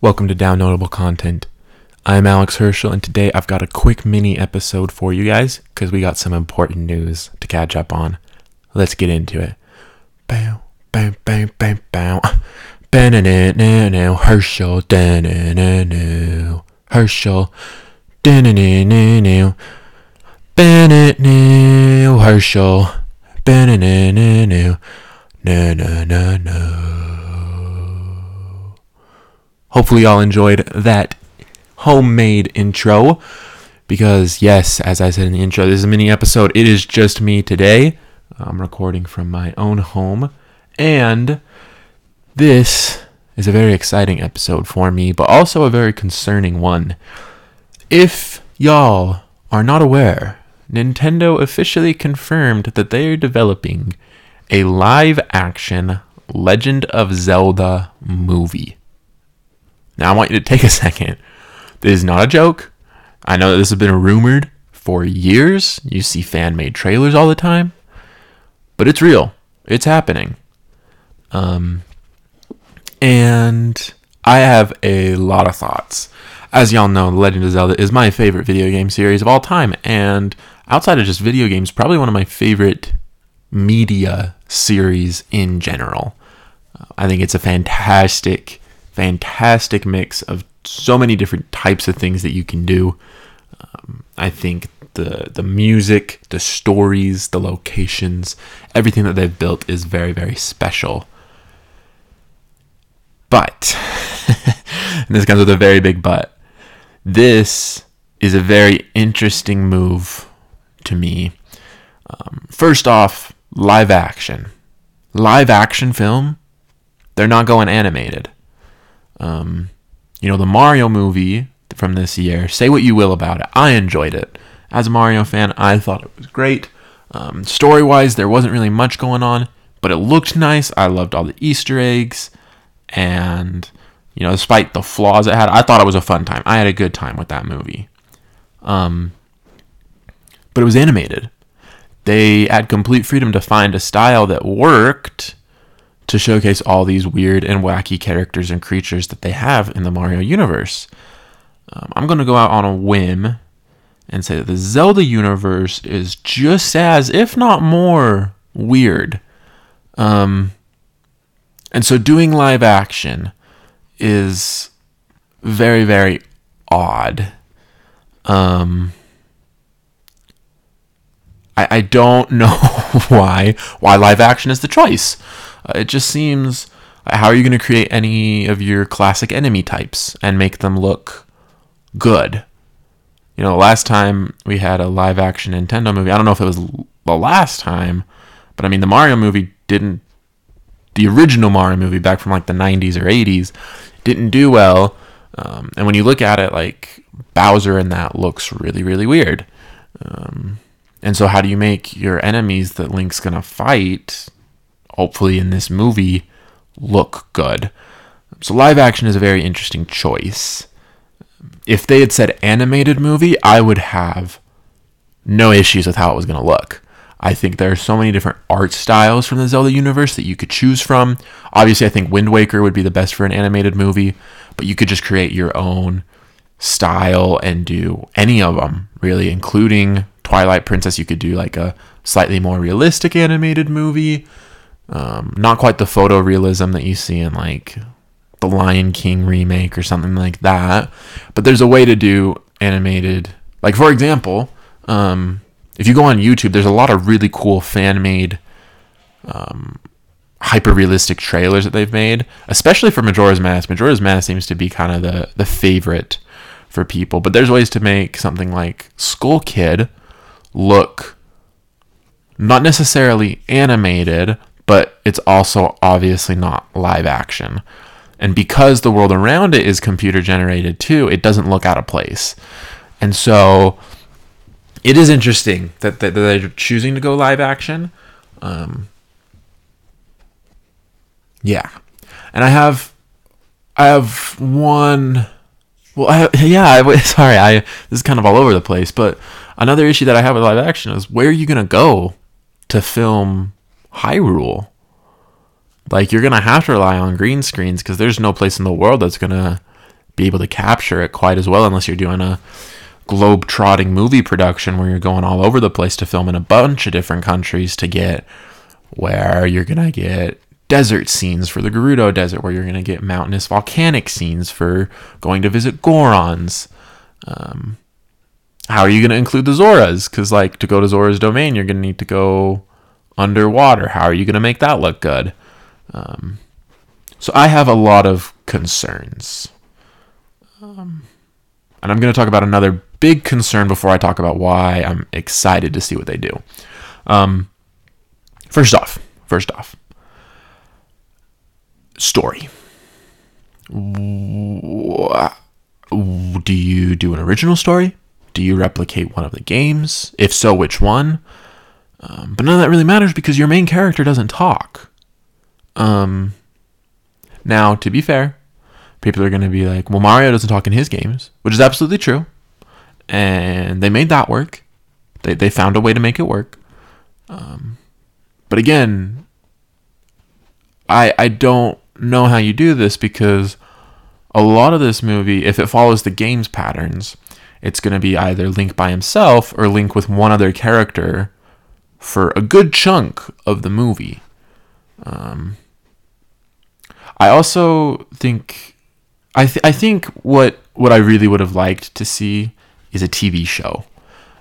Welcome to Down Notable Content. I'm Alex Herschel, and today I've got a quick mini episode for you guys because we got some important news to catch up on. Let's get into it. Bow, bow, Herschel, Herschel, Herschel. Hopefully, y'all enjoyed that homemade intro. Because, yes, as I said in the intro, this is a mini episode. It is just me today. I'm recording from my own home. And this is a very exciting episode for me, but also a very concerning one. If y'all are not aware, Nintendo officially confirmed that they are developing a live action Legend of Zelda movie. Now, I want you to take a second. This is not a joke. I know that this has been rumored for years. You see fan made trailers all the time. But it's real, it's happening. Um, and I have a lot of thoughts. As y'all know, Legend of Zelda is my favorite video game series of all time. And outside of just video games, probably one of my favorite media series in general. I think it's a fantastic fantastic mix of so many different types of things that you can do. Um, I think the the music, the stories, the locations, everything that they've built is very very special. But and this comes with a very big but. This is a very interesting move to me. Um, first off, live action. Live action film, they're not going animated. Um, you know, the Mario movie from this year, say what you will about it. I enjoyed it. As a Mario fan, I thought it was great. Um, Story wise, there wasn't really much going on, but it looked nice. I loved all the Easter eggs. And, you know, despite the flaws it had, I thought it was a fun time. I had a good time with that movie. Um, but it was animated. They had complete freedom to find a style that worked to showcase all these weird and wacky characters and creatures that they have in the Mario universe. Um, I'm going to go out on a whim and say that the Zelda universe is just as, if not more, weird. Um, and so doing live action is very, very odd. Um, I, I don't know why why live action is the choice. It just seems how are you going to create any of your classic enemy types and make them look good? You know, last time we had a live action Nintendo movie, I don't know if it was the last time, but I mean, the Mario movie didn't, the original Mario movie back from like the 90s or 80s, didn't do well. Um, and when you look at it, like Bowser in that looks really, really weird. Um, and so, how do you make your enemies that Link's gonna fight hopefully in this movie look good. So live action is a very interesting choice. If they had said animated movie, I would have no issues with how it was going to look. I think there are so many different art styles from the Zelda universe that you could choose from. Obviously, I think Wind Waker would be the best for an animated movie, but you could just create your own style and do any of them, really, including Twilight Princess. You could do like a slightly more realistic animated movie. Um, not quite the photorealism that you see in like the Lion King remake or something like that. But there's a way to do animated. Like for example, um, if you go on YouTube, there's a lot of really cool fan made, um, hyper realistic trailers that they've made, especially for Majora's Mask. Majora's Mask seems to be kind of the the favorite for people. But there's ways to make something like Skull Kid look not necessarily animated, but it's also obviously not live action. And because the world around it is computer generated too, it doesn't look out of place. And so it is interesting that, that they're choosing to go live action. Um, yeah. And I have I have one well I yeah, I, sorry, I this is kind of all over the place, but another issue that I have with live action is where are you going to go to film Hyrule. Like you're gonna have to rely on green screens because there's no place in the world that's gonna be able to capture it quite as well unless you're doing a globe trotting movie production where you're going all over the place to film in a bunch of different countries to get where you're to get desert scenes for the Gerudo Desert, where you're to get mountainous volcanic scenes for going to visit Gorons. Um, how are you going to include the Zoras? Because, like, to go to Zora's domain, you're going to need to go underwater. How are you going to make that look good? Um, so I have a lot of concerns. Um, and I'm going to talk about another big concern before I talk about why I'm excited to see what they do. Um, first off, first off, story. Do you do an original story? Do you replicate one of the games? If so, which one? Um, but none of that really matters because your main character doesn't talk. Um, now, to be fair, people are going to be like, well, Mario doesn't talk in his games, which is absolutely true. And they made that work. They, they found a way to make it work. Um, but again, I, I don't know how you do this because a lot of this movie, if it follows the game's patterns, it's going to be either Link by himself or Link with one other character for a good chunk of the movie. Um, I also think I th- I think what what I really would have liked to see is a TV show.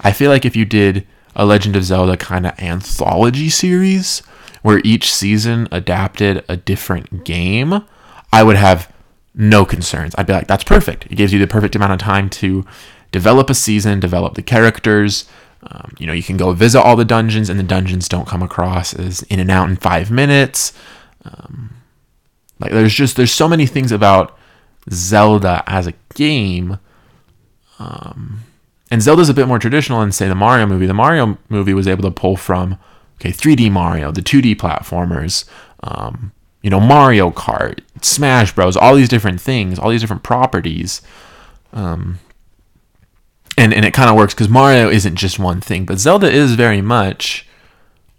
I feel like if you did a Legend of Zelda kind of anthology series where each season adapted a different game, I would have no concerns. I'd be like, that's perfect. It gives you the perfect amount of time to develop a season, develop the characters. Um, you know, you can go visit all the dungeons, and the dungeons don't come across as in and out in five minutes. Um, like, there's just there's so many things about Zelda as a game. Um, and Zelda's a bit more traditional than say the Mario movie. The Mario movie was able to pull from okay 3D Mario, the 2D platformers, um, you know Mario Kart, Smash Bros, all these different things, all these different properties. Um, and and it kind of works because Mario isn't just one thing, but Zelda is very much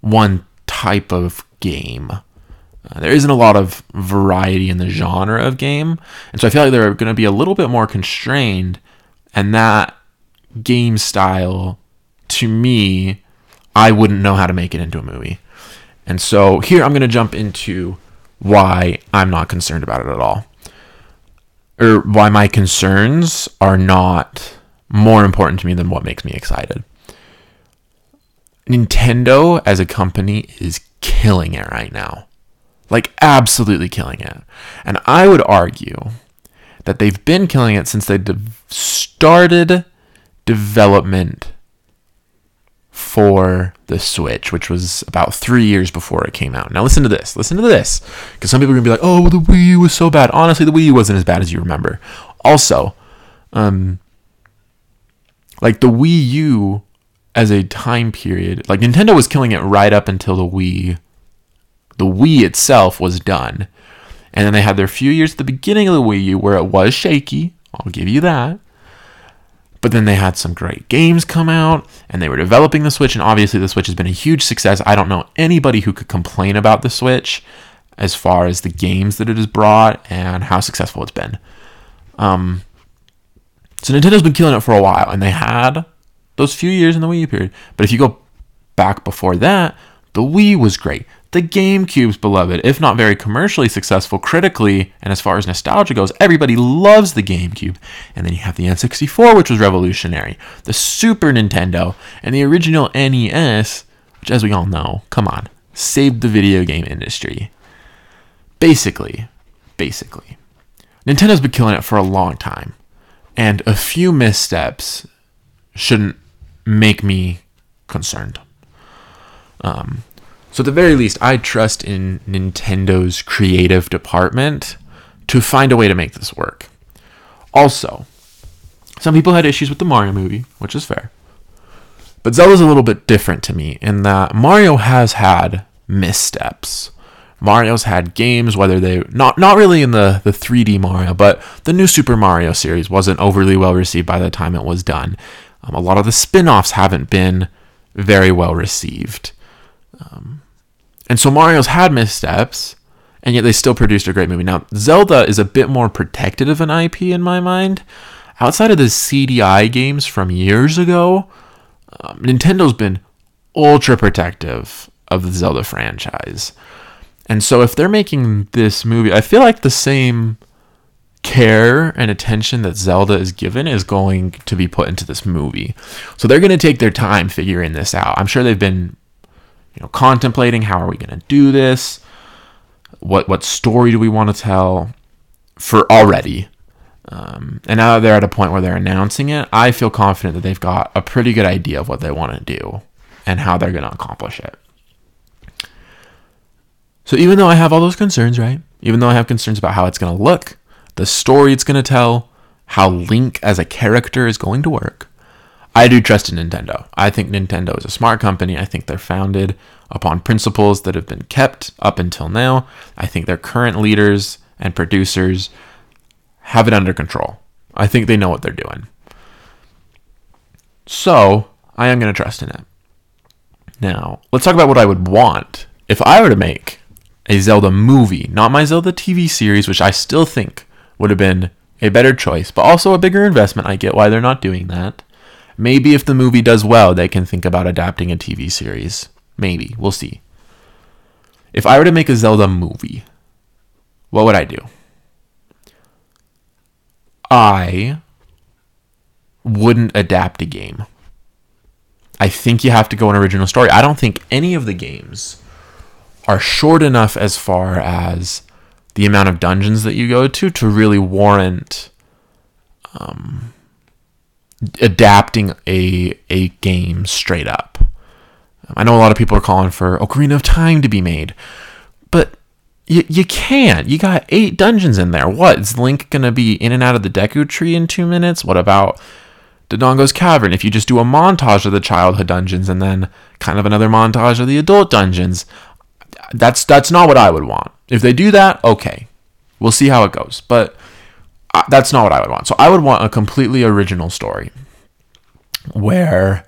one type of game. Uh, there isn't a lot of variety in the genre of game, and so I feel like they're going to be a little bit more constrained, and that game style, to me, I wouldn't know how to make it into a movie. And so here I'm going to jump into why I'm not concerned about it at all, or why my concerns are not more important to me than what makes me excited. Nintendo as a company is killing it right now. Like, absolutely killing it. And I would argue that they've been killing it since they de- started development for the Switch, which was about three years before it came out. Now, listen to this. Listen to this. Because some people are going to be like, oh, well, the Wii U was so bad. Honestly, the Wii U wasn't as bad as you remember. Also, um, like the Wii U as a time period, like Nintendo was killing it right up until the Wii the Wii itself was done. And then they had their few years at the beginning of the Wii U where it was shaky. I'll give you that. But then they had some great games come out and they were developing the Switch. And obviously, the Switch has been a huge success. I don't know anybody who could complain about the Switch as far as the games that it has brought and how successful it's been. Um, so Nintendo's been killing it for a while, and they had those few years in the Wii U period. But if you go back before that, the Wii was great. The GameCube's beloved, if not very commercially successful critically, and as far as nostalgia goes, everybody loves the GameCube. And then you have the N64, which was revolutionary, the Super Nintendo, and the original NES, which, as we all know, come on, saved the video game industry. Basically, basically, Nintendo's been killing it for a long time, and a few missteps shouldn't make me concerned. Um, so at the very least, I trust in Nintendo's creative department to find a way to make this work. Also, some people had issues with the Mario movie, which is fair. But Zelda's a little bit different to me in that Mario has had missteps. Mario's had games, whether they not not really in the, the 3D Mario, but the new Super Mario series wasn't overly well received by the time it was done. Um, a lot of the spin-offs haven't been very well received. Um, and so Mario's had missteps, and yet they still produced a great movie. Now, Zelda is a bit more protected of an IP in my mind. Outside of the CDI games from years ago, um, Nintendo's been ultra protective of the Zelda franchise. And so if they're making this movie, I feel like the same care and attention that Zelda is given is going to be put into this movie. So they're going to take their time figuring this out. I'm sure they've been you know contemplating how are we going to do this? What what story do we want to tell for already? Um, and now they're at a point where they're announcing it, I feel confident that they've got a pretty good idea of what they want to do and how they're going to accomplish it. So even though I have all those concerns, right? Even though I have concerns about how it's going to look, the story it's going to tell, how Link as a character is going to work, I do trust in Nintendo. I think Nintendo is a smart company. I think they're founded upon principles that have been kept up until now. I think their current leaders and producers have it under control. I think they know what they're doing. So, I am going to trust in it. Now, let's talk about what I would want if I were to make a Zelda movie, not my Zelda TV series, which I still think would have been a better choice, but also a bigger investment. I get why they're not doing that. Maybe if the movie does well, they can think about adapting a TV series. Maybe. We'll see. If I were to make a Zelda movie, what would I do? I wouldn't adapt a game. I think you have to go an original story. I don't think any of the games are short enough as far as the amount of dungeons that you go to to really warrant um, adapting a a game straight up. I know a lot of people are calling for Ocarina of Time to be made, but you, you can't. You got eight dungeons in there. What is Link gonna be in and out of the Deku Tree in two minutes? What about Dodongo's Cavern? If you just do a montage of the childhood dungeons and then kind of another montage of the adult dungeons, that's that's not what I would want. If they do that, okay, we'll see how it goes. But uh, that's not what I would want. So I would want a completely original story where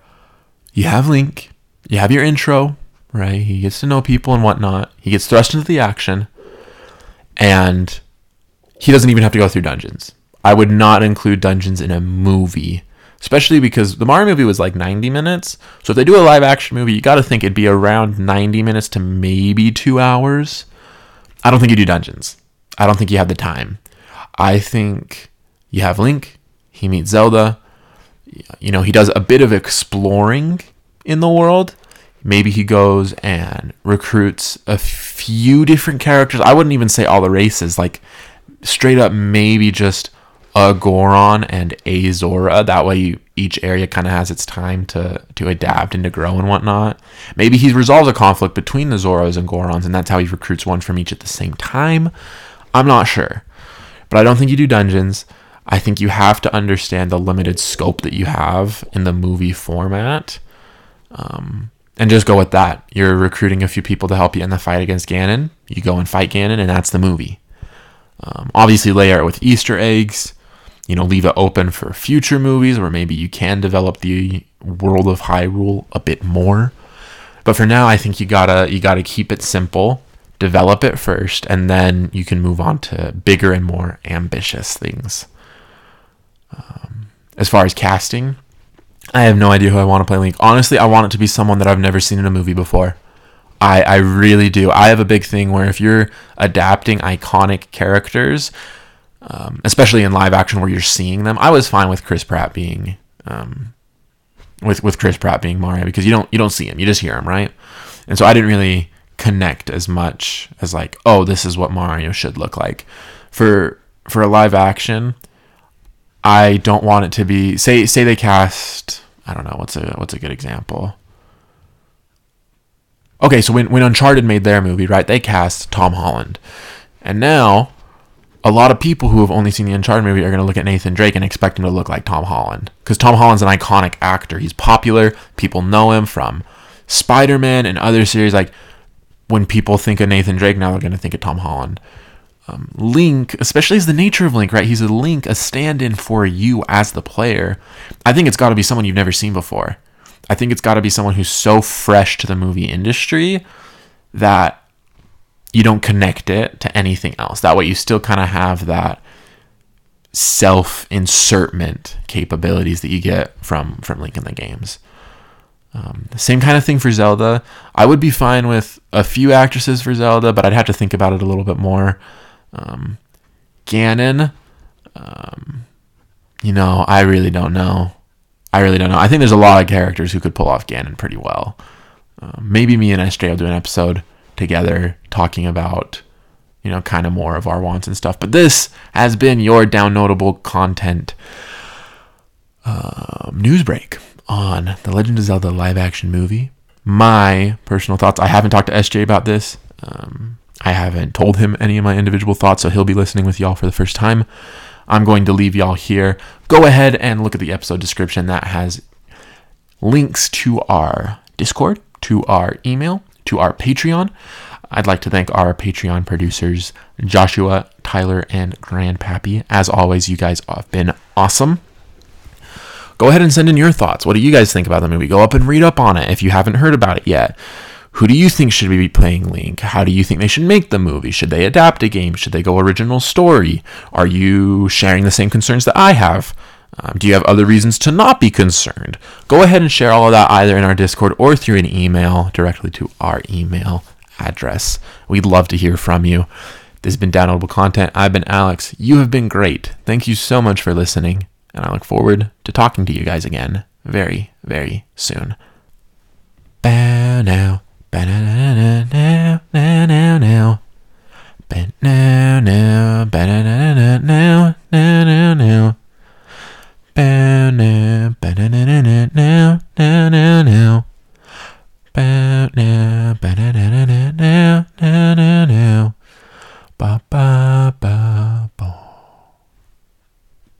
you have Link, you have your intro, right? He gets to know people and whatnot. He gets thrust into the action, and he doesn't even have to go through dungeons. I would not include dungeons in a movie, especially because the Mario movie was like 90 minutes. So if they do a live action movie, you got to think it'd be around 90 minutes to maybe two hours. I don't think you do dungeons. I don't think you have the time. I think you have Link, he meets Zelda. You know, he does a bit of exploring in the world. Maybe he goes and recruits a few different characters. I wouldn't even say all the races, like straight up, maybe just a Goron and a Zora. That way, you, each area kind of has its time to to adapt and to grow and whatnot. Maybe he resolves a conflict between the Zoras and Gorons, and that's how he recruits one from each at the same time. I'm not sure. But I don't think you do dungeons. I think you have to understand the limited scope that you have in the movie format. Um, and just go with that. You're recruiting a few people to help you in the fight against Ganon. You go and fight Ganon, and that's the movie. Um, obviously, layer it with Easter eggs. You know, leave it open for future movies where maybe you can develop the world of Hyrule a bit more. But for now, I think you gotta you gotta keep it simple develop it first, and then you can move on to bigger and more ambitious things. Um, as far as casting, I have no idea who I want to play Link. Honestly, I want it to be someone that I've never seen in a movie before. I, I really do. I have a big thing where if you're adapting iconic characters, um, especially in live action where you're seeing them, I was fine with Chris Pratt being um, with with Chris Pratt being Mario because you don't you don't see him, you just hear him, right? And so I didn't really connect as much as like, oh, this is what Mario should look like. For for a live action, I don't want it to be say say they cast I don't know what's a what's a good example. Okay, so when when Uncharted made their movie, right, they cast Tom Holland. And now a lot of people who have only seen the Uncharted movie are going to look at Nathan Drake and expect him to look like Tom Holland because Tom Holland's an iconic actor. He's popular. People know him from Spider-Man and other series like when people think of Nathan Drake, now they're going to think of Tom Holland. Um, Link, especially as the nature of Link, right? He's a Link, a stand in for you as the player. I think it's got to be someone you've never seen before. I think it's got to be someone who's so fresh to the movie industry that you don't connect it to anything else. That way, you still kind of have that self insertment capabilities that you get from from Link in the games. Um, same kind of thing for Zelda. I would be fine with a few actresses for Zelda, but I'd have to think about it a little bit more. Um, Ganon, um, you know, I really don't know. I really don't know. I think there's a lot of characters who could pull off Ganon pretty well. Uh, maybe me and SJ will do an episode together talking about, you know, kind of more of our wants and stuff. But this has been your Down Notable Content um, news break on the Legend of Zelda live action movie. My personal thoughts. I haven't talked to SJ about this. Um, I haven't told him any of my individual thoughts, so he'll be listening with y'all for the first time. I'm going to leave y'all here. Go ahead and look at the episode description that has links to our Discord, to our email, to our Patreon. I'd like to thank our Patreon producers, Joshua, Tyler, and Grandpappy. As always, you guys have been awesome. Go ahead and send in your thoughts. What do you guys think about the movie? Go up and read up on it if you haven't heard about it yet. Who do you think should be playing Link? How do you think they should make the movie? Should they adapt a game? Should they go original story? Are you sharing the same concerns that I have? Um, do you have other reasons to not be concerned? Go ahead and share all of that either in our Discord or through an email directly to our email address. We'd love to hear from you. This has been Down Notable Content. I've been Alex. You have been great. Thank you so much for listening, and I look forward to talking to you guys again very, very soon. Bow now. Ba-na-na-na-now, now, now, now. Ba-na-na, ba-na-na-na-now. Ba ba ba ba.